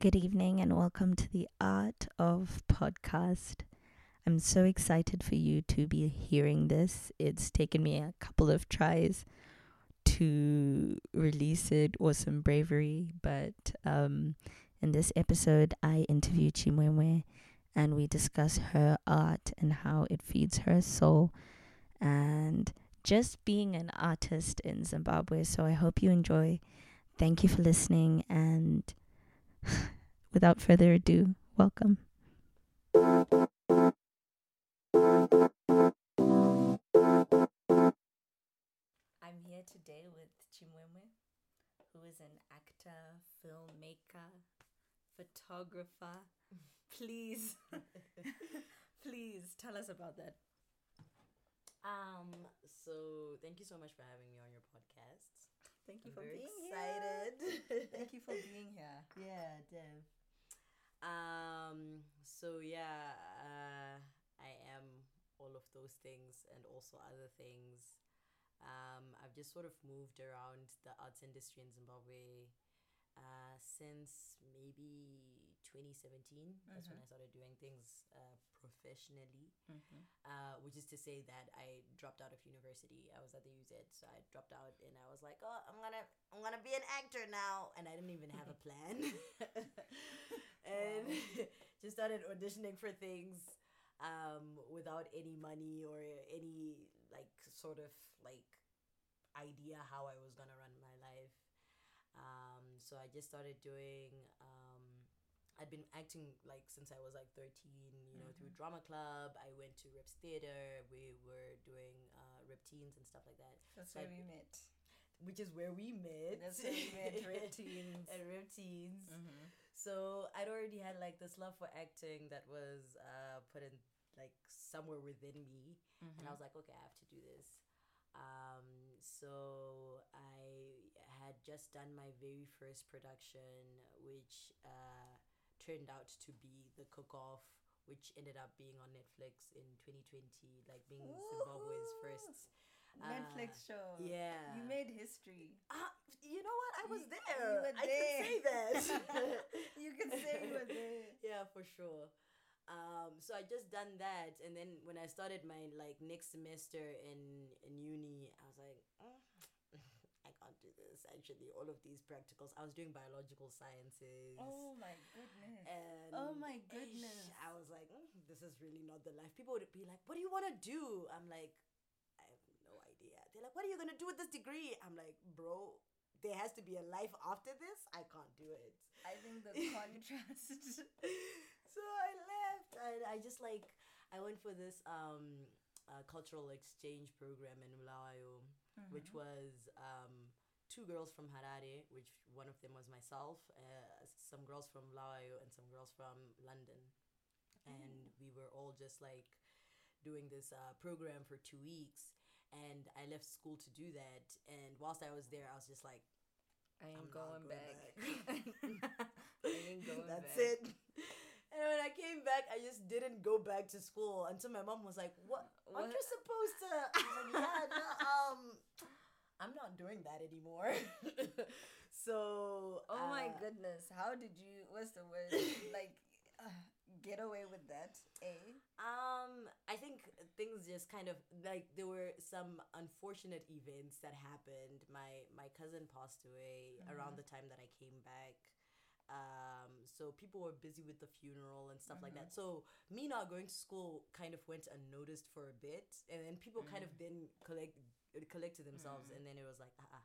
Good evening and welcome to the Art of Podcast. I'm so excited for you to be hearing this. It's taken me a couple of tries to release it or some bravery, but um, in this episode, I interview Chimwemwe and we discuss her art and how it feeds her soul and just being an artist in Zimbabwe. So I hope you enjoy. Thank you for listening and without further ado, welcome. I'm here today with Chimwemwe, who is an actor, filmmaker, photographer. Please, please tell us about that. Um, so thank you so much for having me on your podcast. Thank you I'm for being excited. here. Thank you for being here. yeah, Dev. Um, so yeah, uh, I am all of those things and also other things. Um, I've just sort of moved around the arts industry in Zimbabwe uh, since maybe 2017. That's when I started doing things uh, professionally Mm-hmm. uh, which is to say that I dropped out of university. I was at the UZ, so I dropped out, and I was like, "Oh, I'm gonna, I'm gonna be an actor now," and I didn't even have a plan, and just started auditioning for things um, without any money or any like sort of like idea how I was gonna run my life. Um, so I just started doing. Um, I'd been acting like since I was like 13, you know, through drama club. I went to Reps Theater. We were doing uh, Rip Teens and stuff like that, That's where we met. which is where we met. That's where we met, Rip Teens. At Rip Teens. Mm-hmm. So I'd already had like this love for acting that was uh, put in like somewhere within me, and I was like, okay, I have to do this. Um, so I had just done my very first production, which uh, turned out to be the Cook Off, which ended up being on Netflix in 2020, like being Zimbabwe's Woohoo! first. Netflix uh, show. Yeah. You made history. Ah, you know what? I was You- there. you were I can say that. you can say you were there. yeah, for sure. Um, so I just done that, and then when I started my like next semester in in uni, I was like, "Mm, can't do this. Actually, all of these practicals. I was doing biological sciences. Oh my goodness. And Oh my ish, goodness. I was like, "Mm, this is really not the life. People would be like, what do you want to do? I'm like, I have no idea. They're like, what are you gonna do with this degree? I'm like, bro, there has to be a life after this. I can't do it. I think the contrast. so I left. I, I just like I went for this um uh, cultural exchange program in which Mm-hmm. was um two girls from Harare, which one of them was myself, uh, some girls from Ulayo and some girls from London, and we were all just like doing this uh, program for two weeks. And I left school to do that. And whilst I was there, I was just like, I I'm ain't not going going back. back. I ain't going That's back. it. And when I came back, I just didn't go back to school until my mom was like, "What? Aren't you supposed to?" I was like, "Yeah, no, um, I'm not doing that anymore." so, Oh my uh, goodness. How did you, what's the word? like, uh, get away with that? Eh? Um, I think things just kind of like there were some unfortunate events that happened. My my cousin passed away around the time that I came back. Um, so people were busy with the funeral and stuff like that. So me not going to school kind of went unnoticed for a bit, and then people kind of then collect collected themselves, and then it was like ah. ka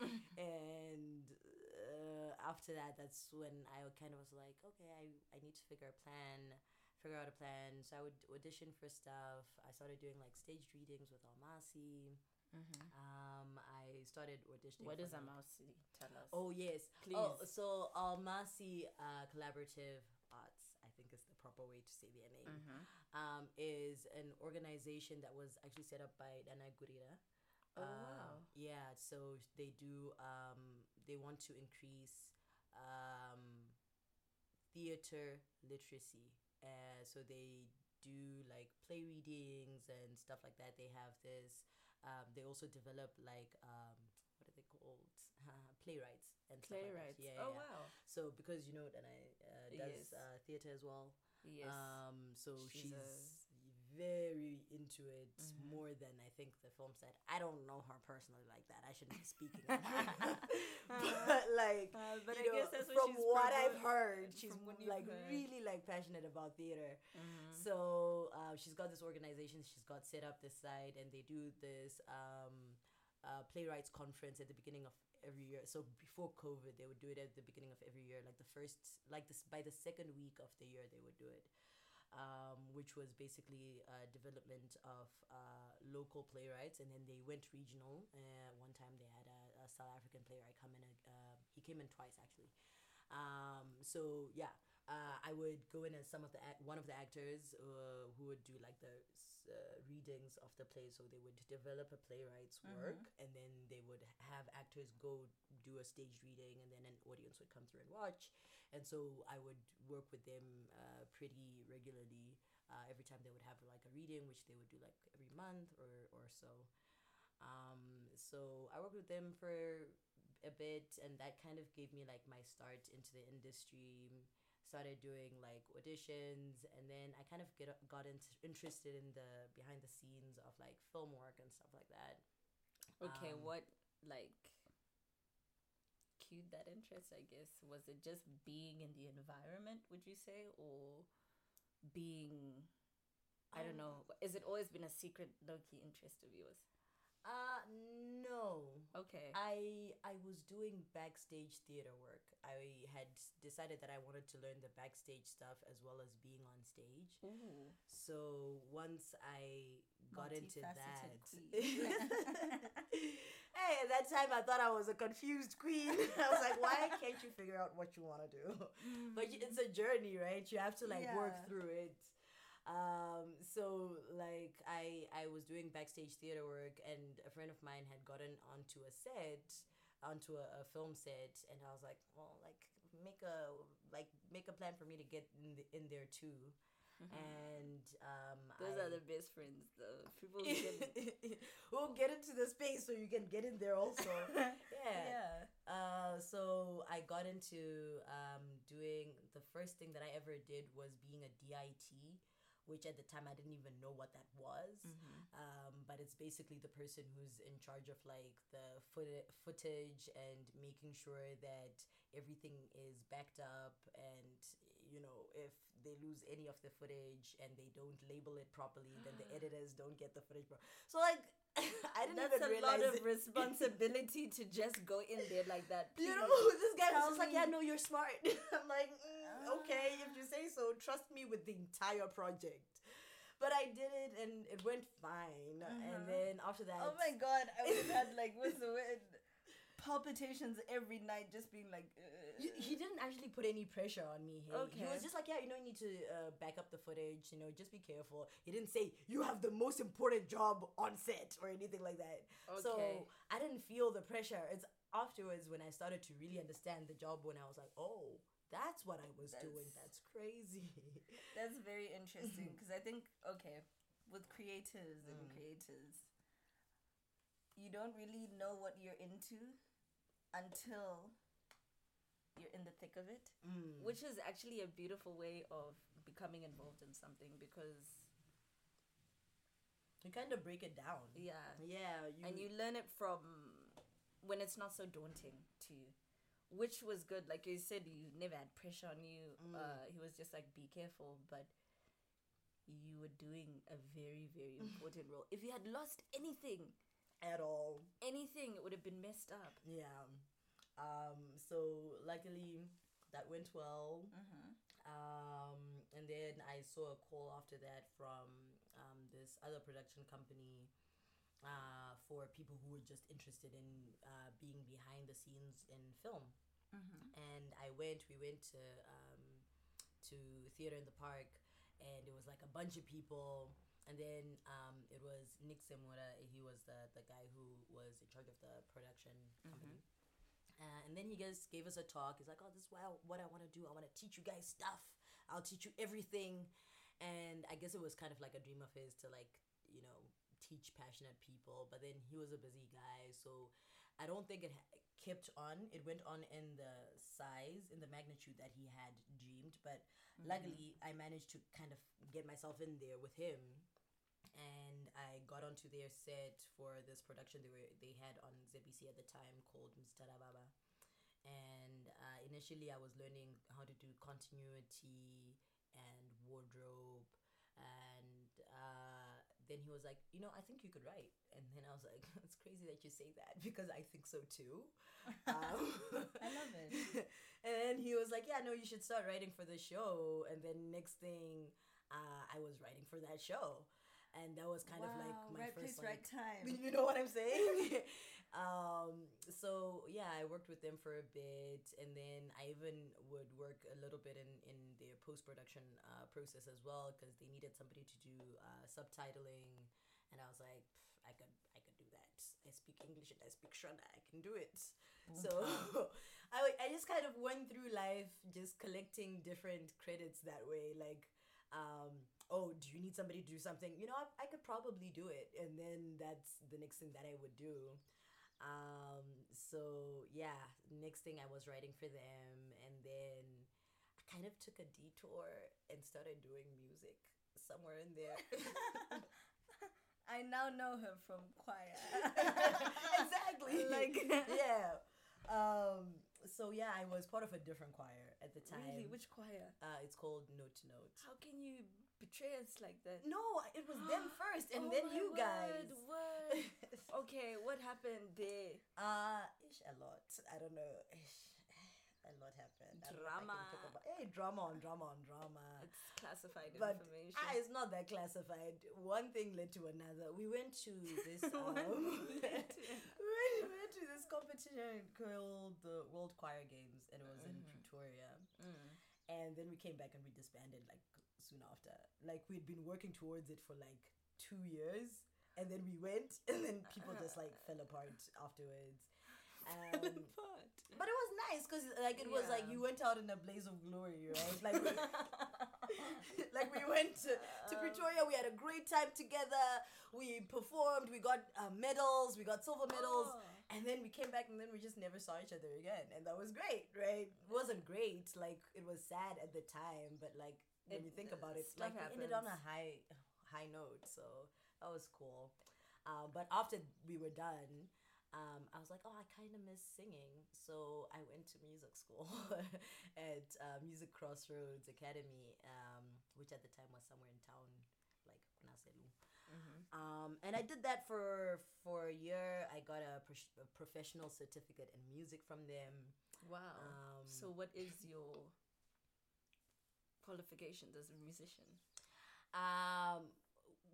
and uh, after that that's when i kind of was like okay I, I need to figure a plan figure out a plan so i would audition for stuff i started doing like staged readings with almasi um i started auditioning What is a? Tell us. oh yes Please. oh so almasi uh, collaborative arts i think is the proper way to say their name Mhm. um, is an organization that was actually set up by Danai Gurira. Oh, Uh, wow. Yeah, so they do. Um, they want to increase um, theater literacy. Uh, so they do like play readings and stuff like that. They have this. Um, they also develop like um, what are they called? playwrights and stuff like. Playwrights. Yeah, oh yeah, wow. So because you know that I uh, does Yes. uh, theater as well. Yes. Um, so She's she's, a- very into it Mhm. more than I think the film said. I don't know her personally like that. I shouldn't be speaking. her. but like, Uh, but I know, guess that's what from what I've heard, she's from what you've like heard. really like passionate about theater. Mhm. So uh, she's got this organization. She's got set up this site, and they do this um, uh, playwrights conference at the beginning of every year. So before COVID, they would do it at the beginning of every year, like the first, like this by the second week of the year, they would do it. Um, which was basically uh, development of uh, local playwrights, and then they went regional. Uh, one time they had a, a South African playwright come in. Uh, he came in twice actually. Um, so yeah, uh, I would go in as some of the one of the actors uh, who would do like the uh, readings of the play. So they would develop a playwright's work, and then they would have actors go do a staged reading, and then an audience would come through and watch. And so I would work with them uh, pretty regularly. Uh, every time they would have like a reading, which they would do like every month or or so. Um, so I worked with them for a bit, and that kind of gave me like my start into the industry. Started doing like auditions, and then I kind of get got into, interested in the behind the scenes of like film work and stuff like that. Okay, Um, what like cued that interest? I guess was it just being in the environment? Would you say, or being? I don't know. Is it always been a secret, low key interest of yours? Uh no. Okay. I I was doing backstage theater work. I had decided that I wanted to learn the backstage stuff as well as being on stage. Ooh. So once I got into that, hey, at that time I thought I was a confused queen. I was like, why can't you figure out what you want to do? But it's a journey, right? You have to like work through it. Um, so like I I was doing backstage theater work, and a friend of mine had gotten onto a set, onto a, a film set, and I was like, well, like make a like make a plan for me to get in, the, in there too. And um, Mm-hmm. Those I, are the best friends, though. People who can. we'll get into the space so you can get in there also. yeah. yeah. Uh, so I got into um, doing the first thing that I ever did was being a DIT, which at the time I didn't even know what that was. Um, but it's basically the person who's in charge of like the foot- footage and making sure that everything is backed up and you know if they lose any of the footage and they don't label it properly then the editors don't get the footage pro- so like i didn't That's even a realize lot of it. responsibility to just go in there like that. you Please. know, this guy was just like, "Yeah, no, you're smart." I'm like, mm, "Okay, if you say so. Trust me with the entire project." But I did it, and it went fine. And then after that, Oh my god, I would have had like what's the word? Palpitations every night, just being like. He, he didn't actually put any pressure on me. Hey. He was just like, yeah, you know, you need to uh, back up the footage. You know, just be careful. He didn't say you have the most important job on set or anything like that. Okay. So I didn't feel the pressure. It's afterwards when I started to really understand the job. When I was like, oh, that's what I was doing. That's- That's crazy. That's very interesting because I think okay, with creators and Mm. creators, you don't really know what you're into until you're in the thick of it, Mm. which is actually a beautiful way of becoming involved in something because You kind of break it down. yeah, Yeah, you, and you learn it from when it's not so daunting to you. Which was good, like you said, you never had pressure on you. Mm. Uh, he was just like, "Be careful," but you were doing a very, very important role. If you had lost anything, at all. anything, it would have been messed up. Yeah. Um. So luckily, that went well. Mm-hmm. Um. And then I saw a call after that from um this other production company. Uh, for people who were just interested in uh, being behind the scenes in film, Mm-hmm. and I went. We went to um, to theater in the park, and it was like a bunch of people. And then um, it was Nick Semura. He was the the guy who was in charge of the production company. Uh, and then he just gave us a talk. He's like, "Oh, this is what I, what I want to do. I want to teach you guys stuff. I'll teach you everything." And I guess it was kind of like a dream of his to like teach passionate people. But then he was a busy guy, so I don't think it kept on. It went on in the size, in the magnitude that he had dreamed. But Mm-hmm. luckily, I managed to kind of get myself in there with him. And I got onto their set for this production they were they had on ZBC at the time called Mr. Baba. And uh, initially, I was learning how to do continuity and wardrobe. And uh, then he was like, you know, I think you could write. And then I was like, it's crazy that you say that because I think so too. Um, I love it. and then he was like, yeah, no, you should start writing for the show. And then next thing, uh, I was writing for that show. And that was kind of like my right first place, right time. you know what I'm saying? Um, so yeah, I worked with them for a bit, and then I even would work a little bit in in their post production uh, process as well because they needed somebody to do uh, subtitling, and I was like, I could I could do that. I speak English and I speak Shona. I can do it. So I I just kind of went through life just collecting different credits that way, like. Um, oh, do you need somebody to do something? You know, I, I could probably do it. And then that's the next thing that I would do. Um, so yeah, next thing I was writing for them. And then I kind of took a detour and started doing music somewhere in there. I now know her from choir. exactly. Like- yeah. Um, so yeah, I was part of a different choir at the time. Really? Which choir? Uh, it's called Note to Note. How can you betray us like that? No, it was them first, and Oh then you guys. word, okay, what happened there? Uh, ish, a lot. I don't know. Ish, a lot happened. I don't know if I can Drama. Hey, drama on drama on drama. It's classified But information. ah, it's not that classified. One thing led to another. We went to this. Um, One led to we went to this competition called the World Choir Games, and it was in Mhm. Pretoria. Mm. And then we came back and we disbanded like soon after. Like we'd been working towards it for like two years, and then we went, and then people just like fell apart afterwards. Um, But but it was nice because like it was like you went out in a blaze of glory, right? Like we, like we went to, to Um, Pretoria, we had a great time together. We performed, we got uh, medals, we got silver medals, Oh. and then we came back and then we just never saw each other again, and that was great, right? It wasn't great, like it was sad at the time, but like when It- you think about it, like we ended on a high high note, so that was cool. Um, but after we were done, um, I was like, oh, I kind of miss singing. So I went to music school at uh, Music Crossroads Academy, um, which at the time was somewhere in town, like Naselu. Mhm. Um, and I did that for for a year. I got a, pros- a professional certificate in music from them. Wow. Um, so, what is your qualifications as a musician? Um,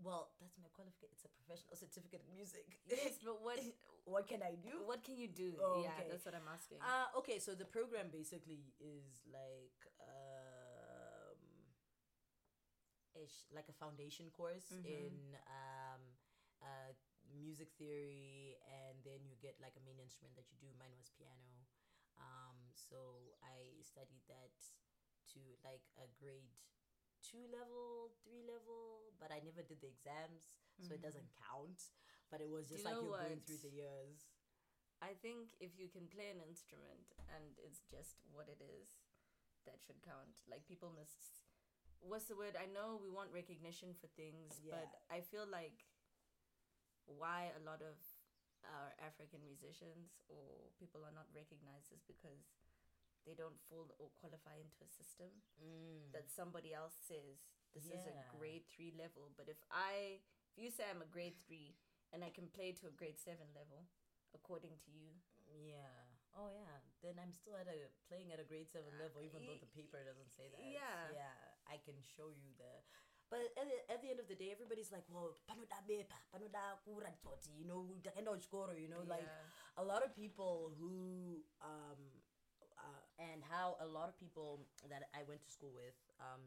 well, that's my qualification. It's a professional certificate in music. Yes, but what what can I do? what can you do? Oh, yeah, okay. that's what I'm asking. Uh, okay, so the program basically is like um, ish like a foundation course Mhm. in um, uh, music theory, and then you get like a main instrument that you do. Mine was piano. Um, so I studied that to like a grade two level, three level, but I never did the exams, so it doesn't mm. count. But it was just you like you're going through the years. I think if you can play an instrument and it's just what it is, that should count. Like people must. What's the word? I know we want recognition for things, but I feel like why a lot of our African musicians or people are not recognized is because they don't fall or qualify into a system Mm. that somebody else says this is a grade three level. But if I, if you say I'm a grade three and I can play to a grade seven level, according to you, Yeah. Oh yeah. Then I'm still at a playing at a grade seven Uh, level, even though the paper doesn't say that. yeah. Yeah. I can show you the. But at the, at the end of the day, everybody's like, "Well, panoda bepa, panoda kura toti," you know, you know, like Yeah. a lot of people who um and how a lot of people that I went to school with um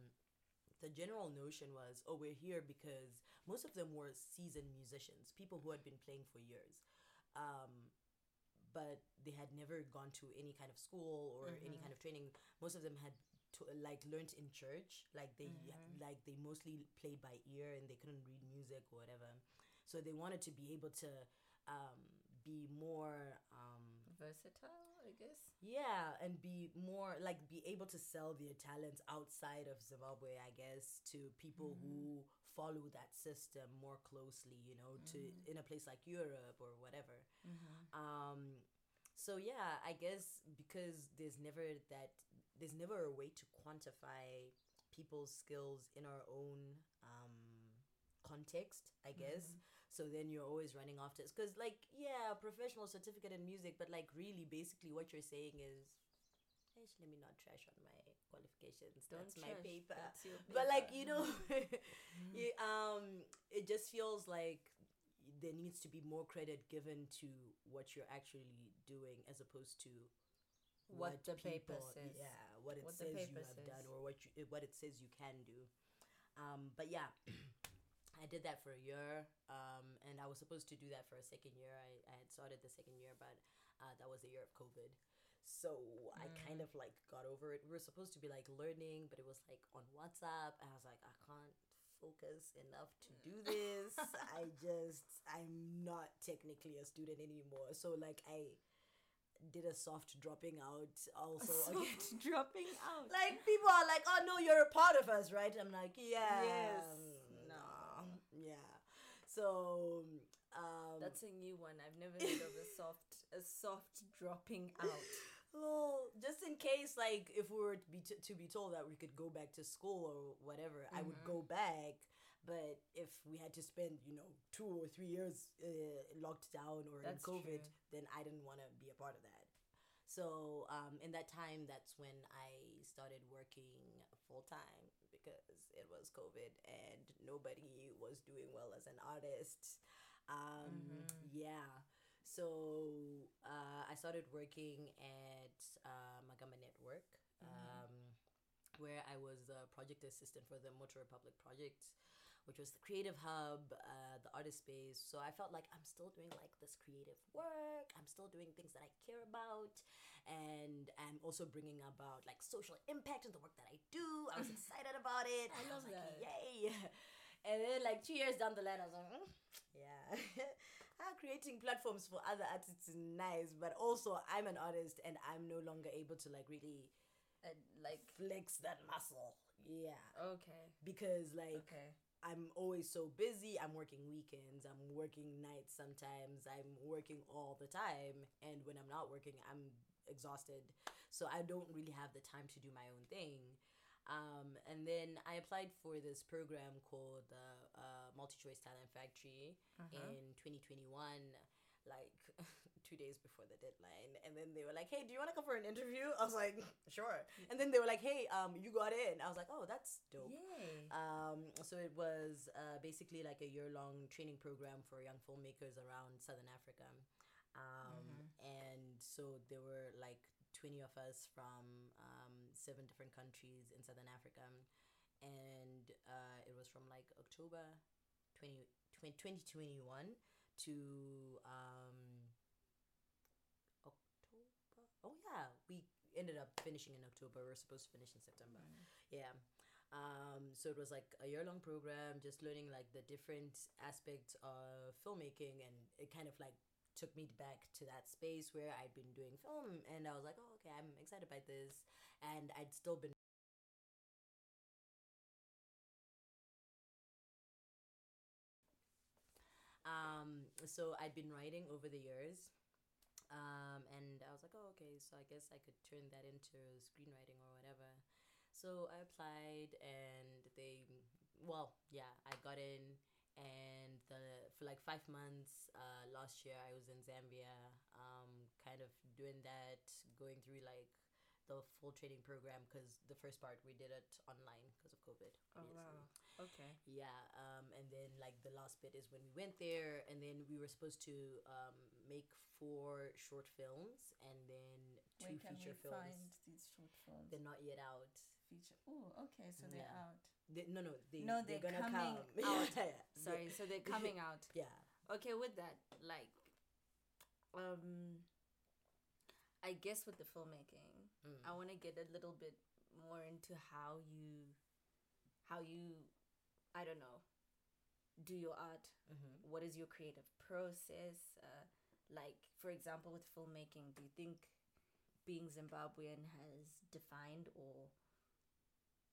the general notion was oh we're here because most of them were seasoned musicians people who had been playing for years um but they had never gone to any kind of school or any Mhm. kind of training most of them had to, like learned in church like they Mhm. like they mostly played by ear and they couldn't read music or whatever so they wanted to be able to um be more versatile, I guess. Yeah, and be more like be able to sell their talents outside of Zimbabwe, I guess, to people who follow that system more closely, you know, to in a place like Europe or whatever. Um so yeah, I guess because there's never that there's never a way to quantify people's skills in our own um context, I guess. So then you're always running after it. Because, like, yeah, professional certificate in music, but, like, really, basically, what you're saying is, let me not trash on my qualifications. Don't That's my paper. that's your But, like, you know, you, um, it just feels like there needs to be more credit given to what you're actually doing as opposed to What the paper says. Yeah, what it What says you paper have done or what you, what it says you can do. Um, but yeah, I did that for a year, um, and I was supposed to do that for a second year. I, I had started the second year, but uh, that was the year of COVID. So I kind of like got over it. We were supposed to be like learning, but it was like on WhatsApp, and I was like, I can't focus enough to do this. I just, I'm not technically a student anymore. So like I did a soft dropping out also again. Dropping out. like people are like, oh no, you're a part of us, right? I'm like, yeah, Yes. So um, That's a new one. I've never heard of a soft a soft dropping out. well, just in case, like, if we were to be t- to be told that we could go back to school or whatever, I would go back. But if we had to spend, you know, two or three years uh, locked down or That's in COVID, true. then I didn't want to be a part of that. So um, in that time, that's when I started working full time because it was COVID and nobody was doing well as an artist. Um, Yeah. So uh, I started working at uh, Magamba Network, um, where I was the project assistant for the Moto Republic project, which was the creative hub, uh, the artist space. So I felt like I'm still doing like this creative work. I'm still doing things that I care about, and I'm also bringing about like social impact in the work that I do. I was excited about it. I and love was like, that. Yay! And then like two years down the line, I was like, "Mm, yeah, ah, creating platforms for other artists is nice, but also I'm an artist and I'm no longer able to like really Uh, like flex that muscle. Yeah, okay, because like okay. I'm always so busy. I'm working weekends. I'm working nights sometimes. I'm working all the time. And when I'm not working, I'm exhausted. So I don't really have the time to do my own thing. Um, and then I applied for this program called the uh, MultiChoice Talent Factory in 2021, like two days before the deadline. And then they were like, hey, do you want to come for an interview? I was like, sure. And then they were like, hey, um, you got in. I was like, oh, that's dope. Yay. Um, so it was uh, basically like a year long training program for young filmmakers around Southern Africa. Um, And so there were like 20 of us from um, seven different countries in Southern Africa. And uh, it was from like October 20, 2021 to um, October. Oh, yeah. We ended up finishing in October. We were supposed to finish in September. Yeah. Um, so it was like a year long program, just learning like the different aspects of filmmaking, and it kind of like took me back to that space where I'd been doing film, and I was like, oh, okay, I'm excited by this, and I'd still been. Um, so I'd been writing over the years, um, and I was like, oh, okay, so I guess I could turn that into screenwriting or whatever. So I applied, and they, well, yeah, I got in, and the for like five months uh, last year, I was in Zambia, um, kind of doing that, going through like the full training program because the first part we did it online because of COVID. Oh wow. Okay. Yeah, um, and then like the last bit is when we went there, and then we were supposed to um, make four short films and then two feature films. find these short films? They're not yet out. Feature. Oh, okay. So they're Yeah. out. They, no, no, they, No, they're, they're gonna coming come. out. Sorry. So they're coming out. Yeah. Okay, with that, like, um, I guess with the filmmaking, Mm. I want to get a little bit more into how you, how you, I don't know, do your art. Mm-hmm. What is your creative process? Uh, like for example with filmmaking do you think being zimbabwean has defined or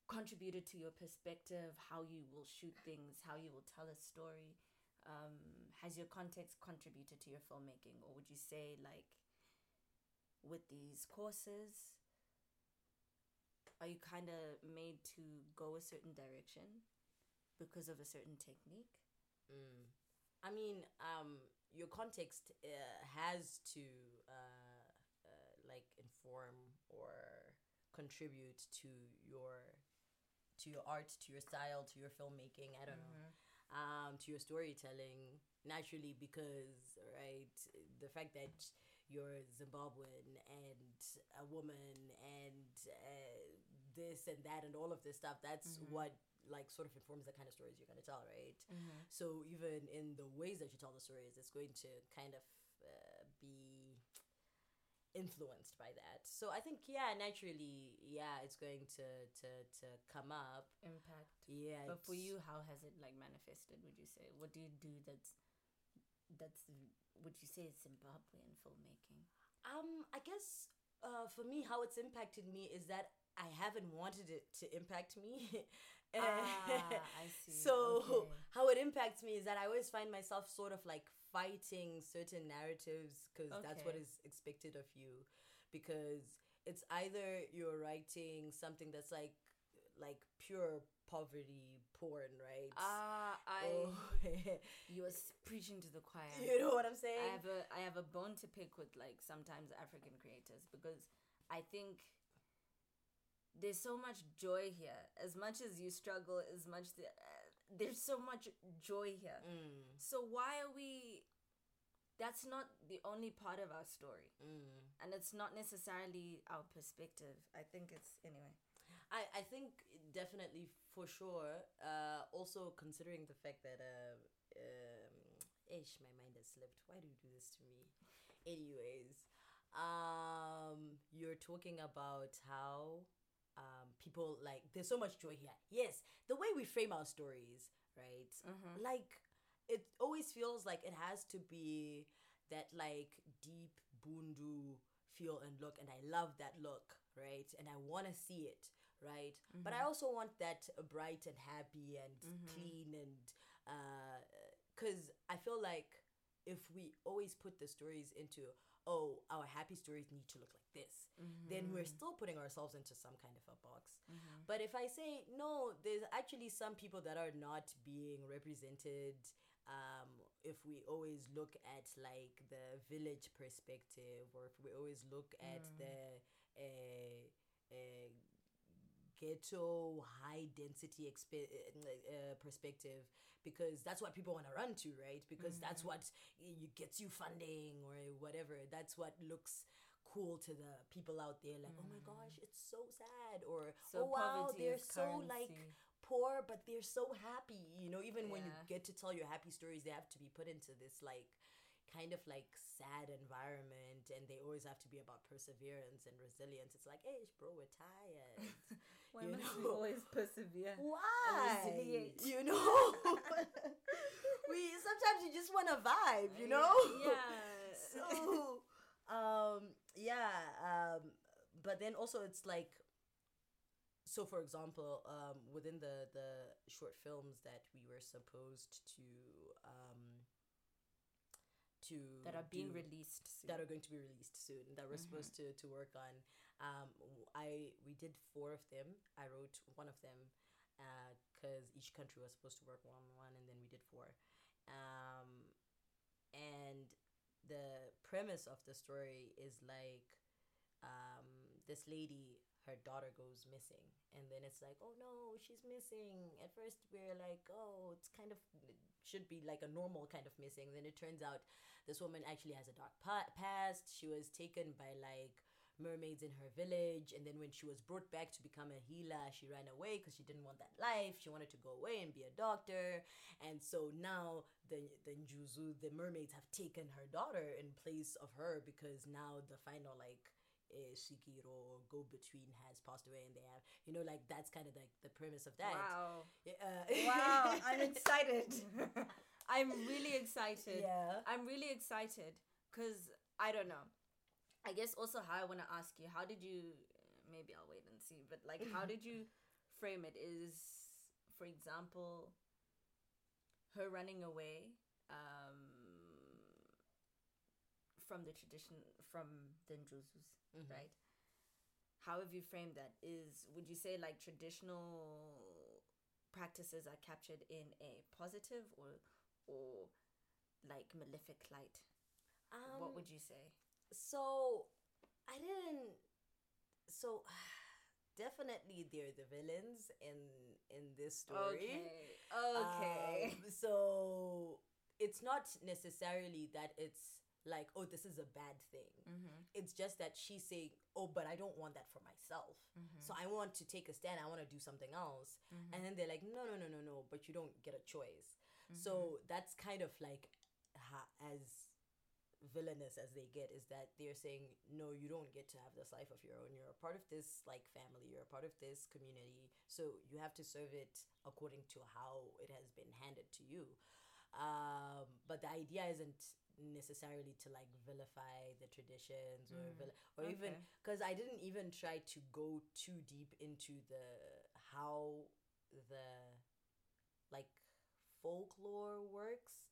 contributed to your perspective how you will shoot things how you will tell a story. Um, has your context contributed to your filmmaking? Or would you say like with these courses are you kind of made to go a certain direction because of a certain technique? Mm. I mean, um, your context uh, has to uh, uh, like inform or contribute to your to your art, to your style, to your filmmaking. I don't know, um, to your storytelling. Naturally, because right, the fact that you're Zimbabwean and a woman and uh, this and that and all of this stuff. That's Mhm. what like sort of informs the kind of stories you're going to tell, right? Mm-hmm. So even in the ways that you tell the stories, it's going to kind of influenced by that. So I think yeah, naturally, yeah, it's going to to to come up. impact Yeah. but for you how has it like manifested would you say what do you do that's that's would you say it's zimbabwean filmmaking um, I guess uh, for me, how it's impacted me is that I haven't wanted it to impact me. ah i see So okay. how it impacts me is that I always find myself sort of like fighting certain narratives because that's what is expected of you. Because it's either you're writing something that's like like pure poverty porn, right? ah i Or- you are preaching to the choir you know what I'm saying? I have a I have a bone to pick with like sometimes African creators because I think there's so much joy here. As much as you struggle, as much the, uh, there's so much joy here. Mm, So why are we? That's not the only part of our story, mm. and it's not necessarily our perspective. I think it's anyway. I, I think definitely for sure. Uh, also considering the fact that uh, um, ish, my mind has slipped. Why do you do this to me? Anyways, um, you're talking about how um, people like there's so much joy here. Yes, the way we frame our stories, right? Mm-hmm. like it always feels like it has to be that like deep bundu feel and look and i love that look right and i want to see it right but i also want that uh, bright and happy and Mhm. clean and because i feel like if we always put the stories into oh our happy stories need to look like this then we're still putting ourselves into some kind of a box Mm-hmm. but if I say no, there's actually some people that are not being represented. Um, if we always look at like the village perspective, or if we always look at Mm. the uh, uh, ghetto high density expe- uh, uh, perspective, because that's what people want to run to, right? Because that's Mhm. what y- gets you funding or whatever. That's what looks cool to the people out there. Like, oh my Mm. gosh, it's so sad, or So oh wow, they're so like poor, but they're so happy. You know, even when you get to tell your happy stories, they have to be put into this like kind of like sad environment, and they always have to be about perseverance and resilience. It's like, hey, bro, we're tired. Why you must we know. always persevere? Why? You know, we sometimes you just want to vibe. You know. Yeah. so um yeah um but then also it's like so for example um within the the short films that we were supposed to um to that are being do- released soon. that are going to be released soon that we're Mhm. supposed to to work on um i we did four of them. I wrote one of them because each country was supposed to work one on one and then we did four. Um and the premise of the story is like um this lady her daughter goes missing and then it's like oh no she's missing. At first we're like oh it's kind of it should be like a normal kind of missing. Then it turns out this woman actually has a dark past. She was taken by like mermaids in her village and then when she was brought back to become a healer she ran away because she didn't want that life she wanted to go away and be a doctor and so now the the Njuzu, the mermaids have taken her daughter in place of her because now the final like uh, svikiro or go between has passed away and they have you know like that's kind of like the premise of that Wow. Uh, Wow. I'm excited. I'm really excited. yeah I'm really excited because I don't know. I guess also how I want to ask you, how did you? Maybe I'll wait and see. But like, how did you frame it? Is for example, her running away um, from the tradition from the Njuzus, Mhm. right? How have you framed that? Is would you say like traditional practices are captured in a positive or or like malefic light? Um, what would you say? So I didn't. So definitely they're the villains in in this story. Okay. Okay. Um, so it's not necessarily that it's like oh this is a bad thing. mm-hmm. It's just that she's saying oh but I don't want that for myself. Mm-hmm. So I want to take a stand. I want to do something else. Mm-hmm. And then they're like no no no no no but you don't get a choice. So that's kind of like ha- as villainous as they get is that they're saying no you don't get to have this life of your own. You're a part of this like family. You're a part of this community. So you have to serve it according to how it has been handed to you. Um but the idea isn't necessarily to like vilify the traditions or Mm, vil- or even because i didn't even try to go too deep into the how the like folklore works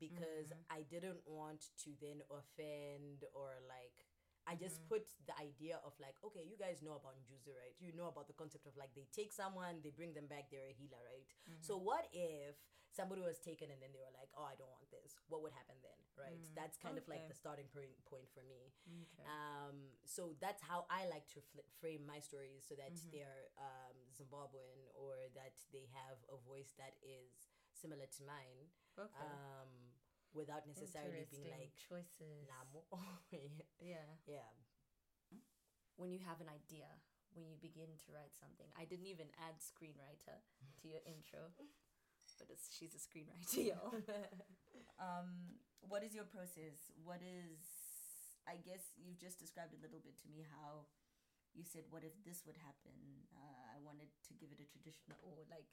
because Mhm. I didn't want to then offend or like I just Mhm. put the idea of like okay you guys know about Njuzu right you know about the concept of like they take someone they bring them back they're a healer right Mm-hmm. so what if somebody was taken and then they were like oh I don't want this what would happen then right Mm, that's kind of like the starting point point for me Okay. um, so that's how I like to fl- frame my stories so that Mhm. they're um, Zimbabwean or that they have a voice that is similar to mine okay. um, without necessarily being like choices. Namo. Yeah. yeah. When you have an idea, when you begin to write something, I didn't even add screenwriter to your intro, but it's, she's a screenwriter, y'all. um, what is your process? What is, I guess you've just described a little bit to me how you said, what if this would happen? Uh, I wanted to give it a traditional or like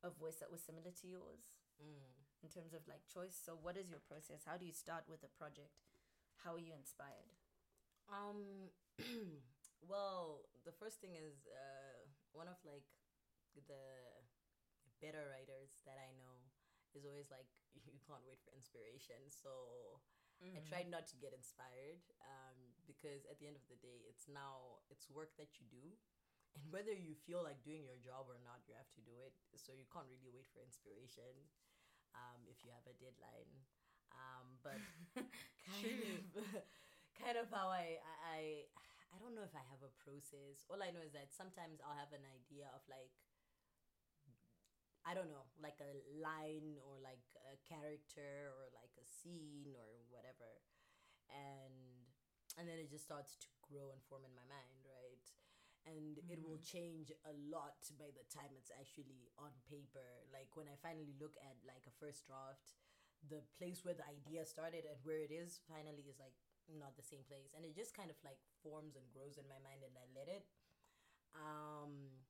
a voice that was similar to yours Mm. in terms of like choice. So, what is your process? How do you start with a project? How are you inspired? Um. well, the first thing is uh, one of like the better writers that I know is always like you can't wait for inspiration. So I tried not to get inspired um, because at the end of the day, it's now it's work that you do, and whether you feel like doing your job or not, you have to do it. So you can't really wait for inspiration um, if you have a deadline. Um, but kind of, kind of how I, I I don't know if I have a process. All I know is that sometimes I'll have an idea of like I don't know, like a line or like a character or like a scene or whatever. And and then it just starts to grow and form in my mind, And it will change a lot by the time it's actually on paper. Like when I finally look at like a first draft, the place where the idea started and where it is finally is like not the same place. And it just kind of like forms and grows in my mind and I let it. Um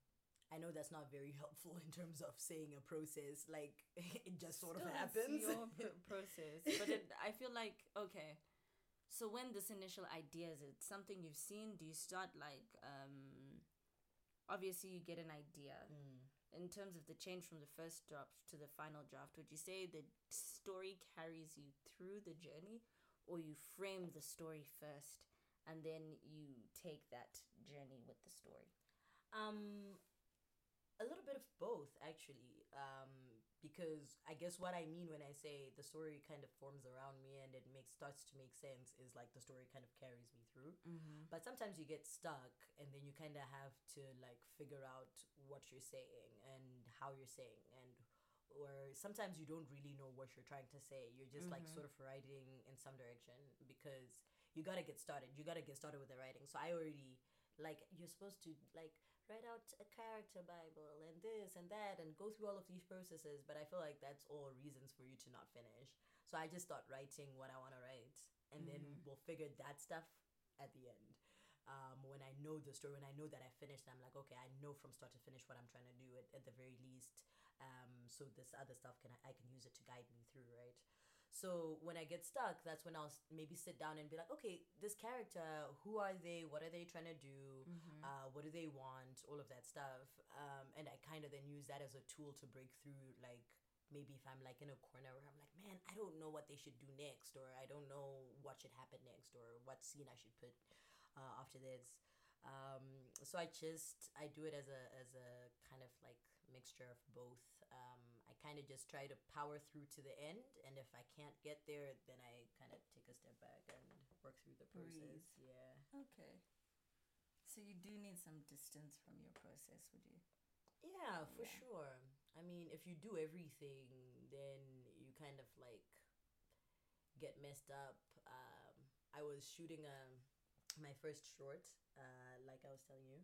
I know that's not very helpful in terms of saying a process. Like it just sort of Still, it's happens. your pr- process, but it, I feel like okay. So when this initial idea is it something you've seen? Do you start like um? Obviously, you get an idea. Mm. In terms of the change from the first draft to the final draft, would you say the story carries you through the journey, or you frame the story first and then you take that journey with the story? Um, a little bit of both actually. Um, because I guess what I mean when I say the story kind of forms around me and it makes starts to make sense is like the story kind of carries me through. Mm-hmm. But sometimes you get stuck and then you kind of have to like figure out what you're saying and how you're saying and or sometimes you don't really know what you're trying to say. You're just like Mhm. sort of writing in some direction because you got to get started. You got to get started with the writing. So I already like you're supposed to like write out a character bible and this and that and go through all of these processes but i feel like that's all reasons for you to not finish. So i just start writing what i want to write and then Mhm. we'll figure that stuff at the end. Um, when i know the story when i know that i finished i'm like okay i know from start to finish what i'm trying to do at, at the very least. Um, so this other stuff can I, I can use it to guide me through right So when I get stuck, that's when I'll maybe sit down and be like, okay, this character, who are they? What are they trying to do? Mm-hmm. Uh, what do they want? All of that stuff. Um, and I kind of then use that as a tool to break through, like maybe if I'm like in a corner where I'm like, man, I don't know what they should do next, or I don't know what should happen next, or what scene I should put uh, after this. Um, so I just I do it as a as a kind of like mixture of both. Um, kind of just try to power through to the end, and if I can't get there, then I kind of take a step back and work through the process. Yeah. Okay. So you do need some distance from your process, would you? Yeah, for Yeah. sure. I mean, if you do everything, then you kind of like get messed up. Um, I was shooting a my first short, uh, like I was telling you,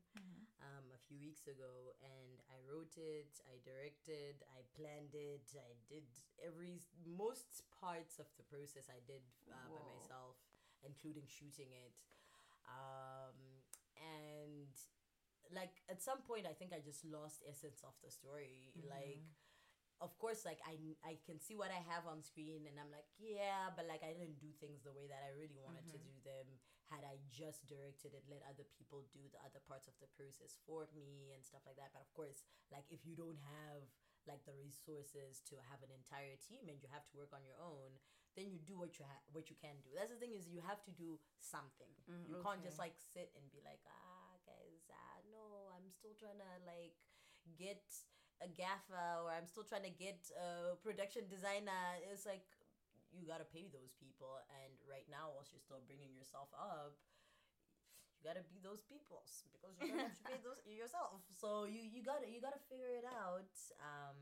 um, a few weeks ago, and I wrote it, I directed, I planned it, I did every most parts of the process I did uh, by myself, including shooting it. Um, and like at some point, I think I just lost essence of the story. Like, of course, like I I can see what I have on screen, and I'm like, yeah, but like I didn't do things the way that I really wanted to do them. Had I just directed it, let other people do the other parts of the process for me and stuff like that. But of course, like if you don't have like the resources to have an entire team and you have to work on your own, then you do what you ha- what you can do. That's the thing is you have to do something. Mm, you can't just like sit and be like, ah, guys, ah, no, I'm still trying to like get a gaffer or I'm still trying to get a production designer. It's like you gotta pay those people, and right now, whilst you're still bringing yourself up, you gotta be those peoples because you don't have to pay those yourself. So you you gotta you gotta figure it out, um,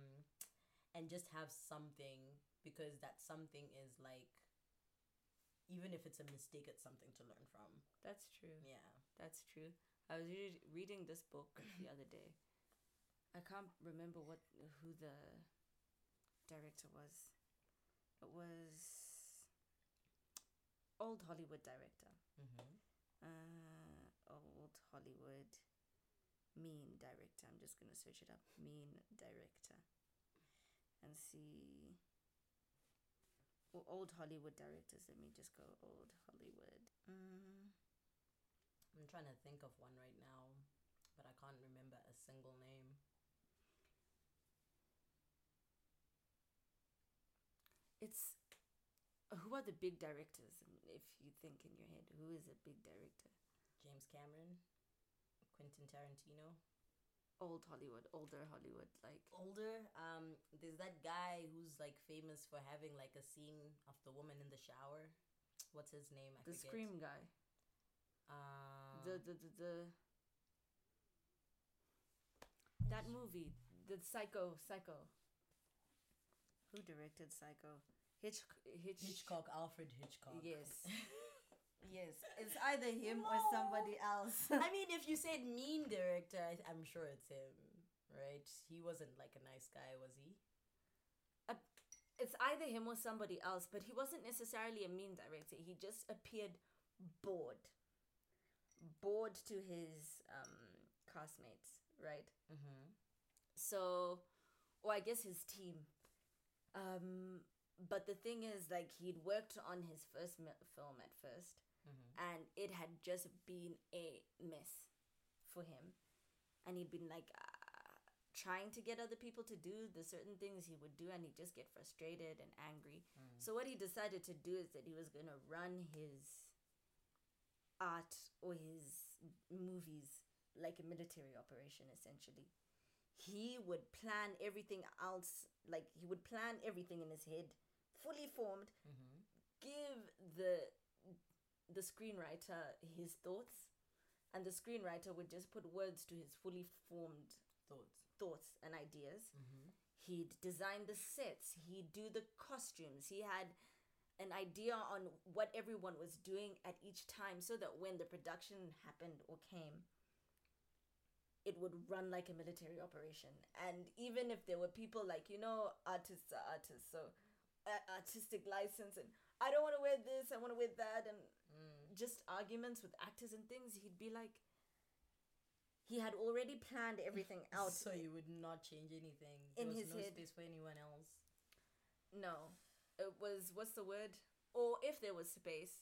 and just have something because that something is like. Even if it's a mistake, it's something to learn from. That's true. Yeah. That's true. I was re- reading this book the other day. I can't remember what who the director was. It was old Hollywood director. Mm-hmm. Uh, old Hollywood mean director. I'm just gonna search it up. Mean director, and see. Well, old Hollywood directors. Let me just go old Hollywood. Mm. I'm trying to think of one right now, but I can't remember a single name. It's who are the big directors? If you think in your head, who is a big director? James Cameron, Quentin Tarantino. Old Hollywood, older Hollywood, like Older, um, there's that guy who's like famous for having like a scene of the woman in the shower. What's his name? I the forget. Scream guy, Uh, the the the, the that movie, the Psycho, Psycho. Who directed Psycho? Hitch, Hitch, Hitchcock, Alfred Hitchcock. Yes, yes. It's either him or somebody else. I mean, if you said mean director, I, I'm sure it's him, right? He wasn't like a nice guy, was he? it's either him or somebody else, but he wasn't necessarily a mean director. He just appeared bored. Bored to his um, castmates, right? Mm-hmm. So, or I guess his team. Um, but the thing is, like, he'd worked on his first mi- film at first, Mm-hmm. and it had just been a mess for him. And he'd been like uh, trying to get other people to do the certain things he would do, and he'd just get frustrated and angry. Mm. So, what he decided to do is that he was going to run his art or his movies like a military operation, essentially. He would plan everything else, like, he would plan everything in his head, fully formed, Mm-hmm. give the the screenwriter his thoughts and the screenwriter would just put words to his fully formed Thoughts. thoughts and ideas Mm-hmm. he'd design the sets he'd do the costumes he had an idea on what everyone was doing at each time so that when the production happened or came it would run like a military operation and even if there were people like you know artists are artists so artistic license and i don't want to wear this i want to wear that and Mm. just arguments with actors and things he'd be like he had already planned everything out So you would not change anything. In was his no head. space for anyone else. no it was what's the word? Or if there was space,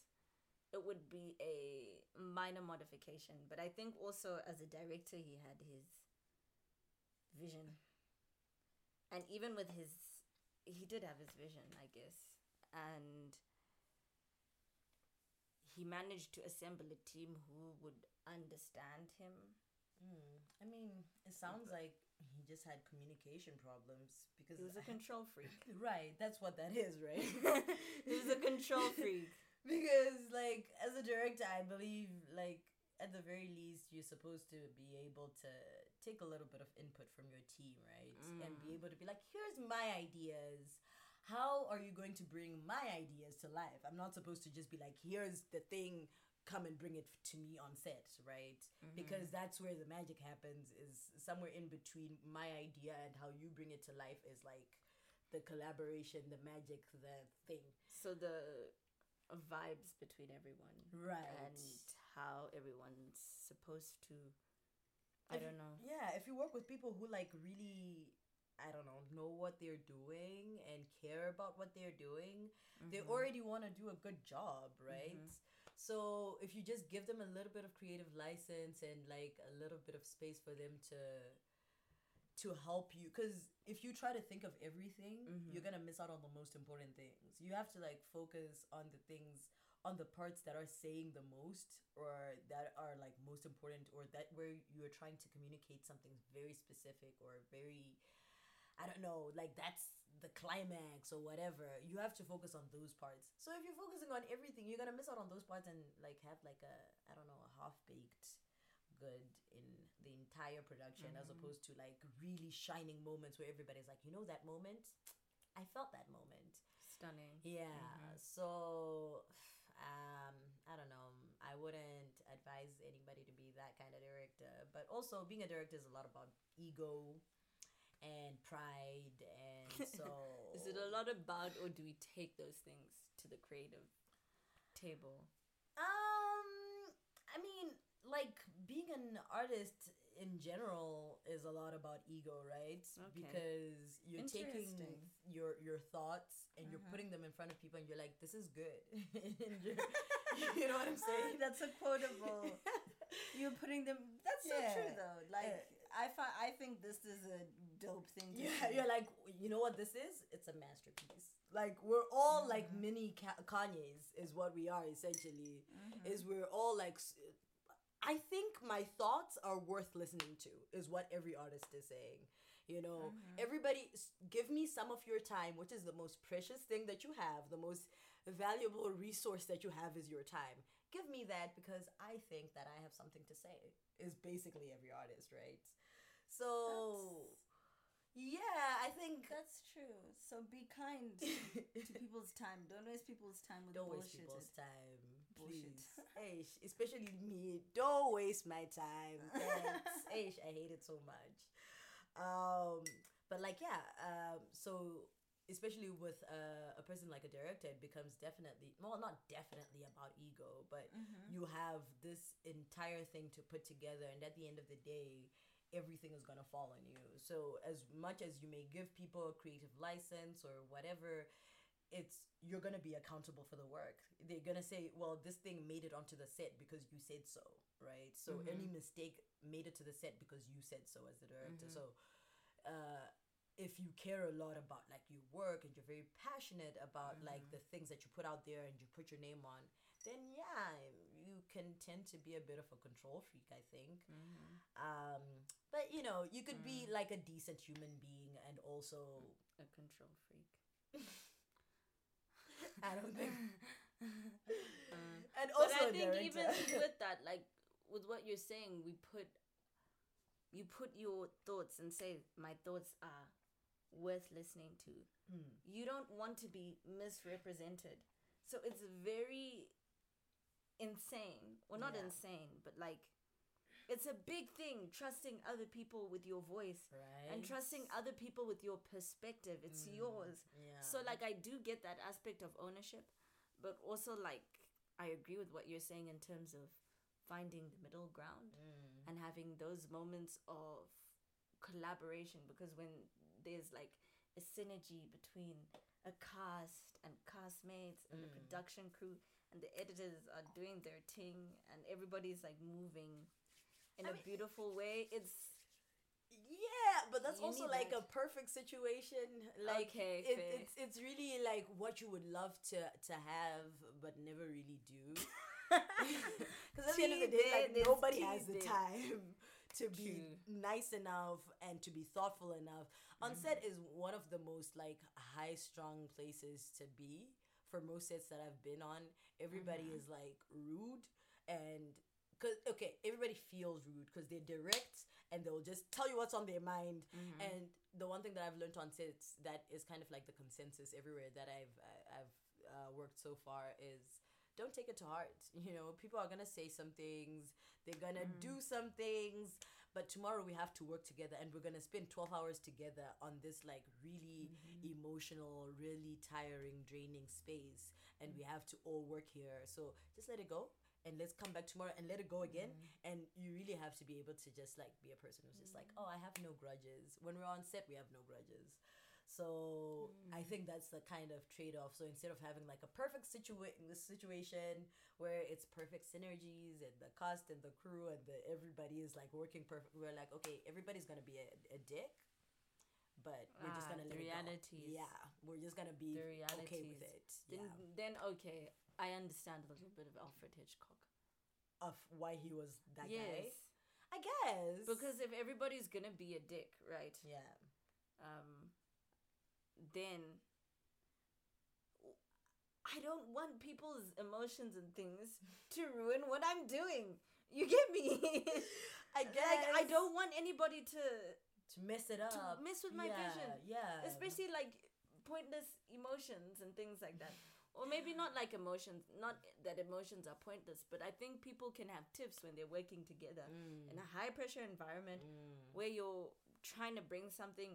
it would be a minor modification. But I think also as a director, he had his vision, and even with his, he did have his vision, I guess, and he managed to assemble a team who would understand him. Mm. I mean, it sounds like he just had communication problems because He was a control freak. right. That's what that is, right? he was a control freak. because like as a director i believe like at the very least you're supposed to be able to take a little bit of input from your team right? And be mm. able to be like here's my ideas. How are you going to bring my ideas to life? I'm not supposed to just be like here's the thing. Come and bring it to me on set right? Mm-hmm. Because that's where the magic happens is somewhere in between my idea and how you bring it to life is like the collaboration the magic the thing. So the vibes between everyone, Right. and how everyone's supposed to. I If don't know. Yeah, if you work with people who like really, I don't know, know what they're doing and care about what they're doing, they Mm-hmm. already want to do a good job, right? So if you just give them a little bit of creative license and like a little bit of space for them to to help you because if you try to think of everything you're gonna miss out on the most important things you have to like focus on the things on the parts that are saying the most or that are like most important or that where you're trying to communicate something very specific or very I don't know, like that's the climax or whatever. You have to focus on those parts. So if you're focusing on everything, you're gonna miss out on those parts and like have like a I don't know a half baked good in the entire production as mm-hmm. opposed to like really shining moments where everybody's like, you know that moment, I felt that moment. Stunning. Yeah. Mm-hmm. So um I don't know. I wouldn't advise anybody to be that kind of director. But also being a director is a lot about ego and pride and so Is it a lot about, or do we take those things to the creative table? Um, I mean, like being an artist in general is a lot about ego, right? Okay. Because you're taking your your thoughts and you're uh-huh. putting them in front of people, and you're like, "This is good." You know what I'm ah, saying? that's a quotable. You're putting them. That's so true, though. Like Yeah. I find, I think this is a dope thing. To Yeah, do. you're like, you know what this is? It's a masterpiece. Like we're all like uh-huh. mini Ka- Kanye's, is what we are essentially. Uh-huh. Is we're all like. I think my thoughts are worth listening to. Is what every artist is saying. You know, mm-hmm. everybody, give me some of your time, which is the most precious thing that you have. The most valuable resource that you have is your time. Give me that because I think that I have something to say. Is basically every artist, right? So. Yeah, I think That's true. So be kind to people's time. Don't waste people's time with don't waste bullshit. people's time, Bullshit. please. Especially me. Don't waste my time. Thanks. I hate it so much. Um, but like yeah. Um, so especially with uh, a person like a director, it becomes definitely well, not definitely about ego, but you have this entire thing to put together, and at the end of the day. Everything is gonna fall on you. So as much as you may give people a creative license or whatever, it's you're gonna be accountable for the work. They're gonna say, "Well, this thing made it onto the set because you said so," right? So mm-hmm. any mistake made it to the set because you said so as the director. Mm-hmm. So, uh, if you care a lot about like your work and you're very passionate about mm-hmm. like the things that you put out there and you put your name on, then yeah, you can tend to be a bit of a control freak. I think. Um, but you know, you could be mm. like a decent human being and also A control freak. I don't think. and also, But I think even with that, like with what you're saying, we put you put your thoughts and say my thoughts are worth listening to. Hmm. You don't want to be misrepresented. So it's very insane. Well, not Yeah. insane, but like it's a big thing trusting other people with your voice right? and trusting other people with your perspective. It's yours. yeah. So like I do get that aspect of ownership, but also like I agree with what you're saying in terms of finding the middle ground Mm. and having those moments of collaboration because when there's like a synergy between a cast and castmates and the Mm. production crew and the editors are doing their thing and everybody's like moving in I a mean- beautiful way. It's Yeah, but that's You also like that. a perfect situation. Like Okay, it, it's it's really like what you would love to to have, but never really do. Because at the end of the day, like nobody has the time to be True. nice enough and to be thoughtful enough. On set mm-hmm. is one of the most like high strung places to be. For most sets that I've been on, everybody mm-hmm. is like rude and cause okay, everybody feels rude because they're direct and they'll just tell you what's on their mind. Mm-hmm. And the one thing that I've learned on sets that is kind of like the consensus everywhere that I've I- I've uh, worked so far is don't take it to heart. You know, people are gonna say some things, they're gonna do some things, but tomorrow we have to work together and we're gonna spend 12 hours together on this like really emotional, really tiring, draining space, and we have to all work here. So just let it go. And let's come back tomorrow and let it go again. Mm. And you really have to be able to just like be a person who's just like, mm. oh, I have no grudges. When we're on set, we have no grudges. So I mm. think that's the kind of trade off. So instead of having like a perfect situa- situation where it's perfect synergies and the cast and the crew and the everybody is like working perfect, we're like, okay, everybody's gonna be a, a dick, but we're just Ah, gonna the let go. realities. Yeah, we're just gonna be the okay with it. Then, yeah, then okay, I understand a little bit of Alfred Hitchcock. of why he was that yes, guy. I guess because if everybody's gonna be a dick, right? yeah, um, then I don't want people's emotions and things to ruin what I'm doing. You get me? I guess. like I don't want anybody to to mess it up, mess with my yeah, vision. Yeah, especially like pointless emotions and things like that. Or maybe not like emotions, not that emotions are pointless, but I think people can have tips when they're working together in a high pressure environment Mm. where you're trying to bring something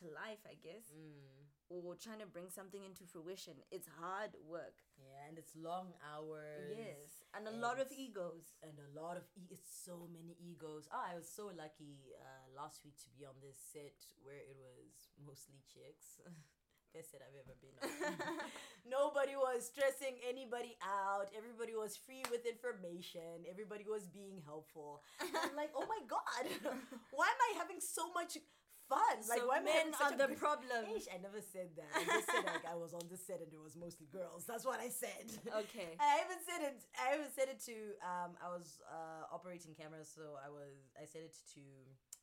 to life, I guess, Mm. or trying to bring something into fruition. It's hard work. Yeah, and it's long hours. Yes. And a lot of egos. and a lot of e- it's so many egos. Oh, I was so lucky uh, last week to be on this set where it was mostly chicks. Best set I've ever been on. Nobody was stressing anybody out. Everybody was free with information. Everybody was being helpful. I'm like, oh my god, why am I having so much fun? Like, So why am I having such are a the problem. Ish, I never said that. I just said like I was on the set and it was mostly girls. That's what I said. Okay. I even said it. I even said it to. Um, I was uh, operating cameras, so I was. I said it to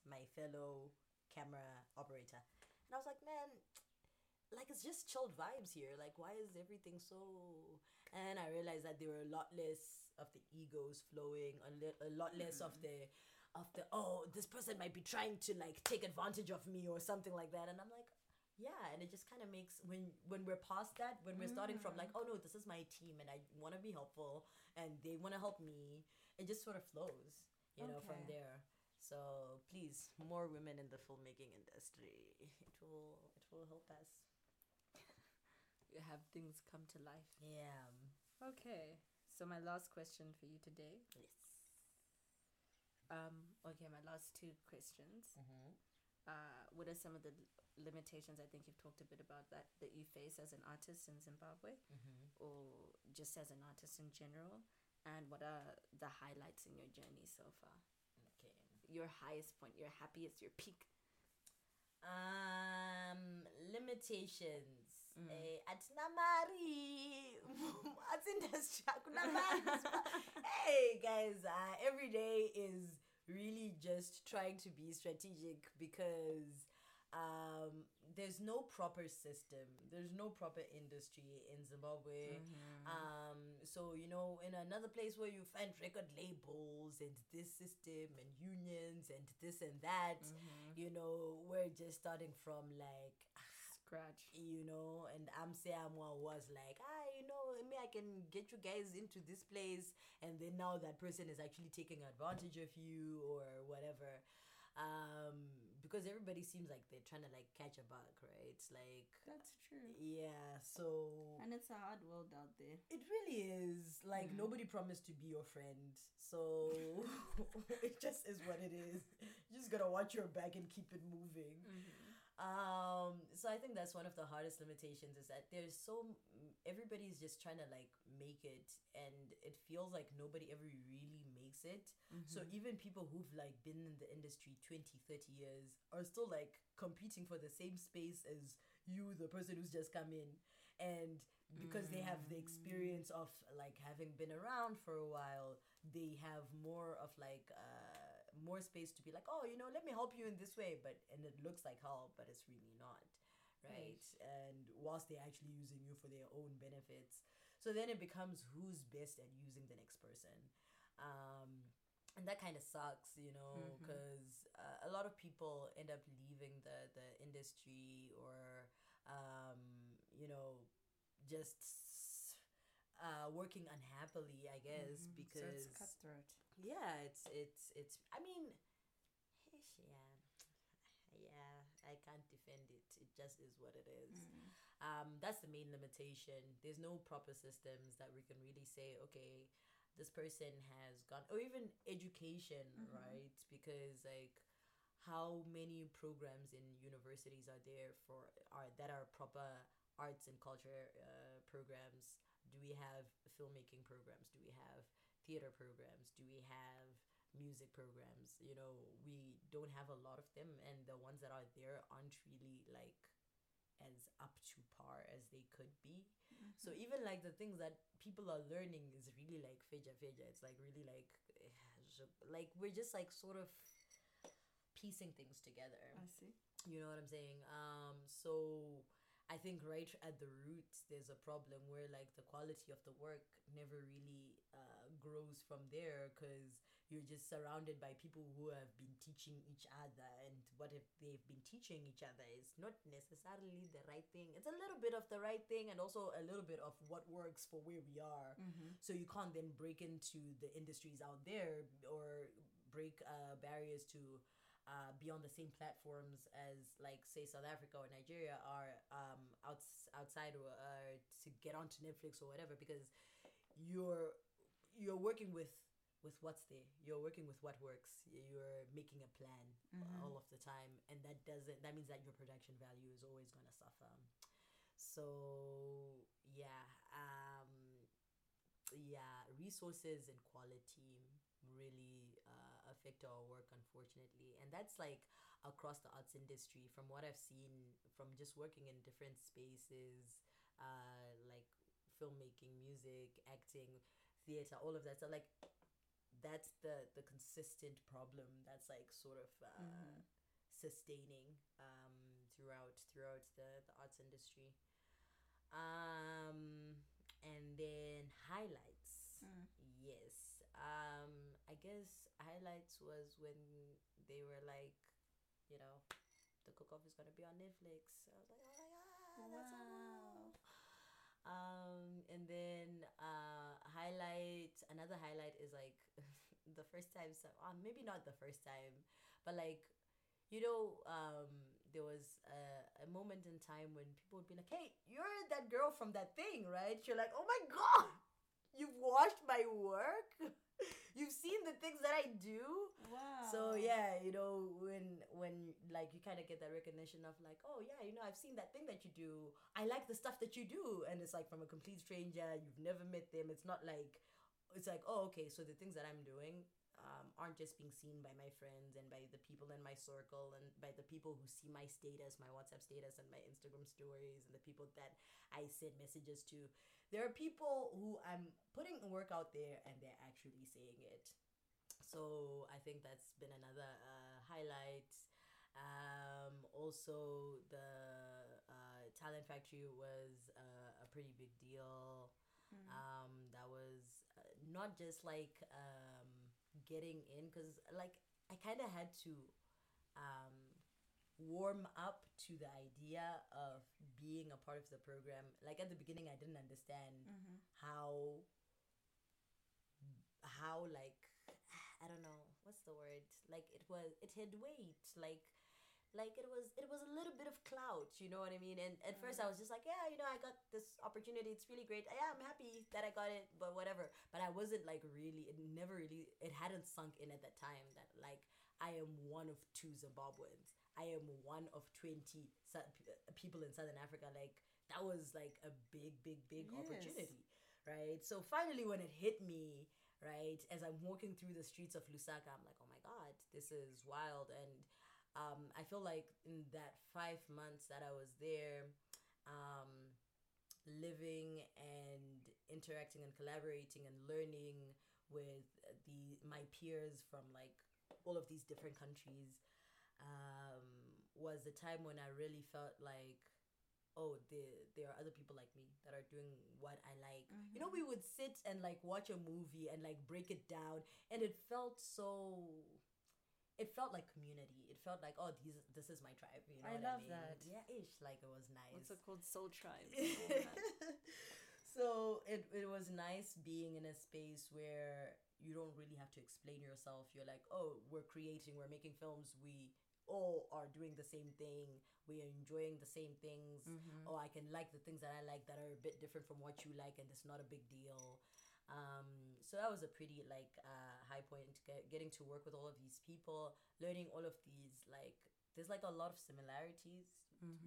my fellow camera operator, and I was like, man, like it's just chilled vibes here. Like, why is everything so? And I realized that there were a lot less of the egos flowing, a, li- a lot less of the. Of the oh, this person might be trying to like take advantage of me or something like that, and I'm like, yeah and it just kind of makes when when we're past that when we're starting from like mm. oh no this is my team and i want to be helpful and they want to help me it just sort of flows you know from there so please more women in the filmmaking industry it will it will help us have things come to life. yeah Okay. So my last question for you today. yes Um, okay, my last two questions. mm-hmm. Uh, what are some of the limitations I think you've talked a bit about that that you face as an artist in Zimbabwe Mm-hmm. or just as an artist in general? And what are the highlights in your journey so far? okay Your highest point, your happiest, your peak. um limitations Mm. eh atina mari. Atindustry akuna mari. Hey guys uh, every day is really just trying to be strategic because um there's no proper system. There's no proper industry in zimbabwe. Um so you know in another place where you find record labels and this system and unions and this and that you know we're just starting from like Scratch. you know, and I'm someone was like, ah, you know, me, I can get you guys into this place, and then now that person is actually taking advantage of you or whatever. Um, because everybody seems like they're trying to like catch a buck, right? It's like, That's true. yeah, so And it's a hard world out there. it really is like nobody promised to be your friend, so it just is what it is. You just gotta watch your back and keep it moving. Um, so I think that's one of the hardest limitations is that there's so everybody's just trying to like make it, and it feels like nobody ever really makes it. So even people who've like been in the industry 20, 30 years are still like competing for the same space as you, the person who's just come in, and because they have the experience of like having been around for a while, they have more of like uh more space to be like, oh, you know, let me help you in this way, but and it looks like help, but it's really not, right? And whilst they're actually using you for their own benefits, so then it becomes who's best at using the next person, um, and that kind of sucks, you know, because uh, a lot of people end up leaving the the industry or, um, you know, just. Uh, working unhappily, I guess, Mhm. because so it's cutthroat. yeah it's it's it's i mean yeah yeah i can't defend it it just is what it is Mm. um that's the main limitation there's no proper systems that we can really say okay this person has gone or even education Mhm. right because like how many programs in universities are there for are that are proper arts and culture uh, programs do we have filmmaking programs do we have theater programs do we have music programs you know we don't have a lot of them and the ones that are there aren't really like as up to par as they could be so Mm-hmm. even like the things that people are learning is really like fidja fidja it's like really like like we're just like sort of piecing things together I see. you know what I'm saying? Um, so I think right at the root, there's a problem where like the quality of the work never really uh, grows from there because you're just surrounded by people who have been teaching each other, and what if they've been teaching each other is not necessarily the right thing. It's a little bit of the right thing, and also a little bit of what works for where we are. Mm-hmm. So you can't then break into the industries out there or break uh, barriers to uh, be on the same platforms as like say South Africa or Nigeria are um, outs- outside or uh, to get onto Netflix or whatever because you're you're working with with what's there. You're working with what works. You're making a plan Mhm. all of the time and that doesn't that means that your production value is always going to suffer. So yeah um yeah resources and quality really affect our work unfortunately. And that's like across the arts industry. From what i've seen from just working in different spaces uh like filmmaking music acting theater all of that so like that's the the consistent problem that's like sort of uh, Mhm. sustaining um throughout throughout the the arts industry. Um and then highlights. Mm. yes. Um guess highlights was when they were like you know the cook-off is gonna be on netflix. I was like oh my god that's so um and then uh highlight another highlight is like the first time so uh, maybe not the first time but like you know um there was a, a moment in time when people would be like hey you're that girl from that thing right? You're like oh my god you've watched my work you've seen the things that i do Wow. so yeah, you know when when like you kind of get that recognition of like, oh yeah, you know I've seen that thing that you do. I like the stuff that you do, and it's like from a complete stranger. You've never met them. It's not like it's like oh okay, so the things that I'm doing um, aren't just being seen by my friends and by the people in my circle and by the people who see my status, my WhatsApp status, and my Instagram stories, and the people that I send messages to. There are people who I'm putting the work out there, and they're actually saying it so I think that's been another uh, highlight. Um, also, the uh, Talent Factory was uh, a pretty big deal. Mm. Um, that was uh, not just like um, getting in, because like I kind of had to um, warm up to the idea of being a part of the program. Like at the beginning, I didn't understand Mhm. how how like I don't know what's the word? Like it was it had weight. Like like it was it was a little bit of clout you know what I mean? And at first I was just like yeah you know I got this opportunity. It's really great. Yeah I'm happy that I got it but whatever. But I wasn't like really it never really it hadn't sunk in at that time that like I am one of two Zimbabweans I am one of 20 people in Southern Africa. Like, that was like a big, big, big Yes. opportunity, right? So finally, when it hit me, right, as I'm walking through the streets of Lusaka, I'm like, oh my God, this is wild. And um, I feel like in that five months that I was there, um, living and interacting and collaborating and learning with the my peers from like all of these different countries um, was the time when I really felt like oh there there are other people like me that are doing what I like. You know, we mm-hmm. would sit and like watch a movie and like break it down and it felt so it felt like community. It felt like oh these this is my tribe, you know. I what love I mean? that. Yeah, ish like it was nice. What's it called? Soul Tribe. and all that. so it, it was nice being in a space where you don't really have to explain yourself. You're like, oh, we're creating, we're making films, we all are doing the same thing, we are enjoying the same things. Oh, I can like the things that I like that are a bit different from what you like, and it's not a big deal. Um, so that was a pretty like uh, high point get, getting to work with all of these people, learning all of these like there's like a lot of similarities,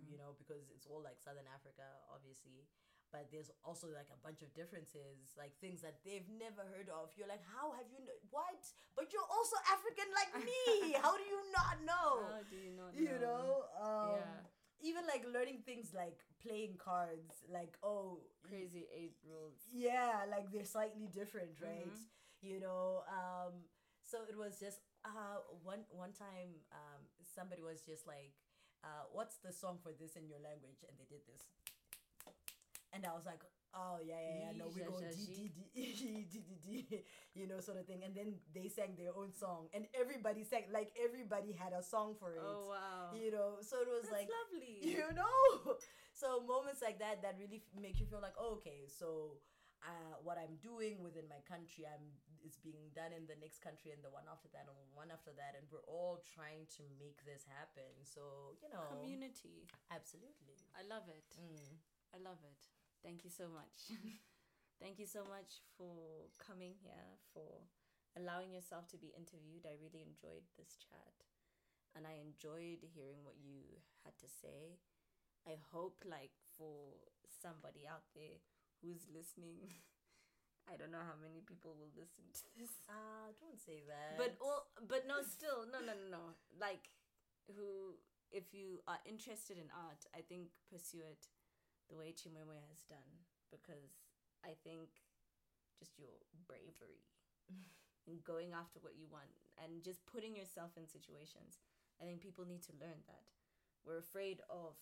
you know, because it's all like Southern Africa, obviously. But there's also like a bunch of differences, like things that they've never heard of. You're like, how have you kn- what? But you're also African like me. how do you not know? How do you not Know? you know, um, Yeah. even like learning things like playing cards, like oh, Crazy eight rules. yeah like they're slightly different right Mhm. you know um so it was just uh one one time um somebody was just like uh what's the song for this in your language and they did this and i was like oh yeah yeah yeah no we go d d d d d d you know sort of thing and then they sang their own song and everybody sang like everybody had a song for it Oh wow. you know so it was That's like lovely. you know so moments like that that really make you feel like oh, okay so uh, what i'm doing within my country i'm is being done in the next country and the one after that and one after that and we're all trying to make this happen so you know Community. absolutely I love it. mm. I love it. Thank you so much. Thank you so much for coming here, for allowing yourself to be interviewed. I really enjoyed this chat and I enjoyed hearing what you had to say. I hope, like, for somebody out there who's listening, I don't know how many people will listen to this. ah don't say that But all, but no, still, no, no, no, no. Like, who, if you are interested in art, I think pursue it the way Chimwemwe has done because I think just your bravery and going after what you want and just putting yourself in situations. I think people need to learn that. We're afraid of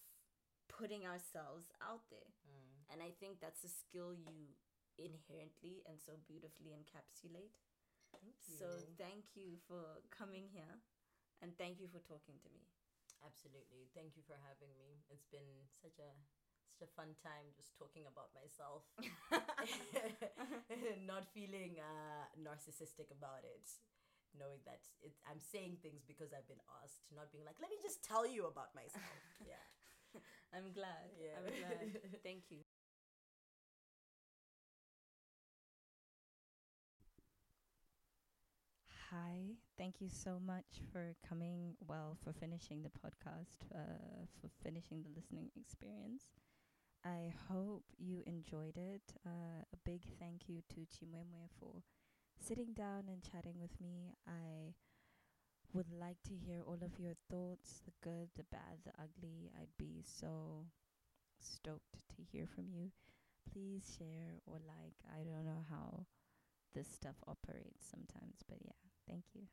putting ourselves out there. Mm. And I think that's a skill you inherently and so beautifully encapsulate. thank So thank you for coming here and thank you for talking to me. Absolutely. Thank you for having me. It's been such a such a fun time just talking about myself. Not feeling uh, narcissistic about it. Knowing that it, I'm saying things because I've been asked, not being like, let me just tell you about myself. yeah. I'm glad. Yeah. I'm glad. Thank you. Hi, thank you so much for coming. Well, for finishing the podcast, uh, for finishing the listening experience. I hope you enjoyed it. Uh, a big thank you to Chimwemwe for sitting down and chatting with me. I would like to hear all of your thoughts the good, the bad, the ugly. I'd be so stoked to hear from you. Please share or like. I don't know how this stuff operates sometimes, but yeah, thank you.